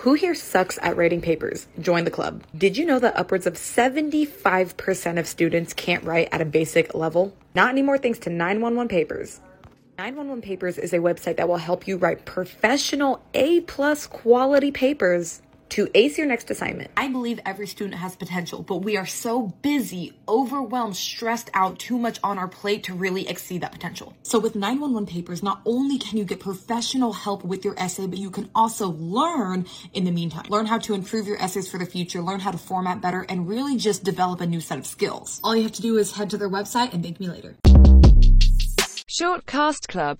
Who here sucks at writing papers? Join the club. Did you know that upwards of 75% of students can't write at a basic level? Not anymore thanks to 911 Papers. 911 Papers is a website that will help you write professional A plus quality papers to ace your next assignment. I believe every student has potential, but we are so busy, overwhelmed, stressed out, too much on our plate to really exceed that potential. So with 911 papers, not only can you get professional help with your essay, but you can also learn in the meantime. Learn how to improve your essays for the future, learn how to format better, and really just develop a new set of skills. All you have to do is head to their website and thank me later. Shortcast Club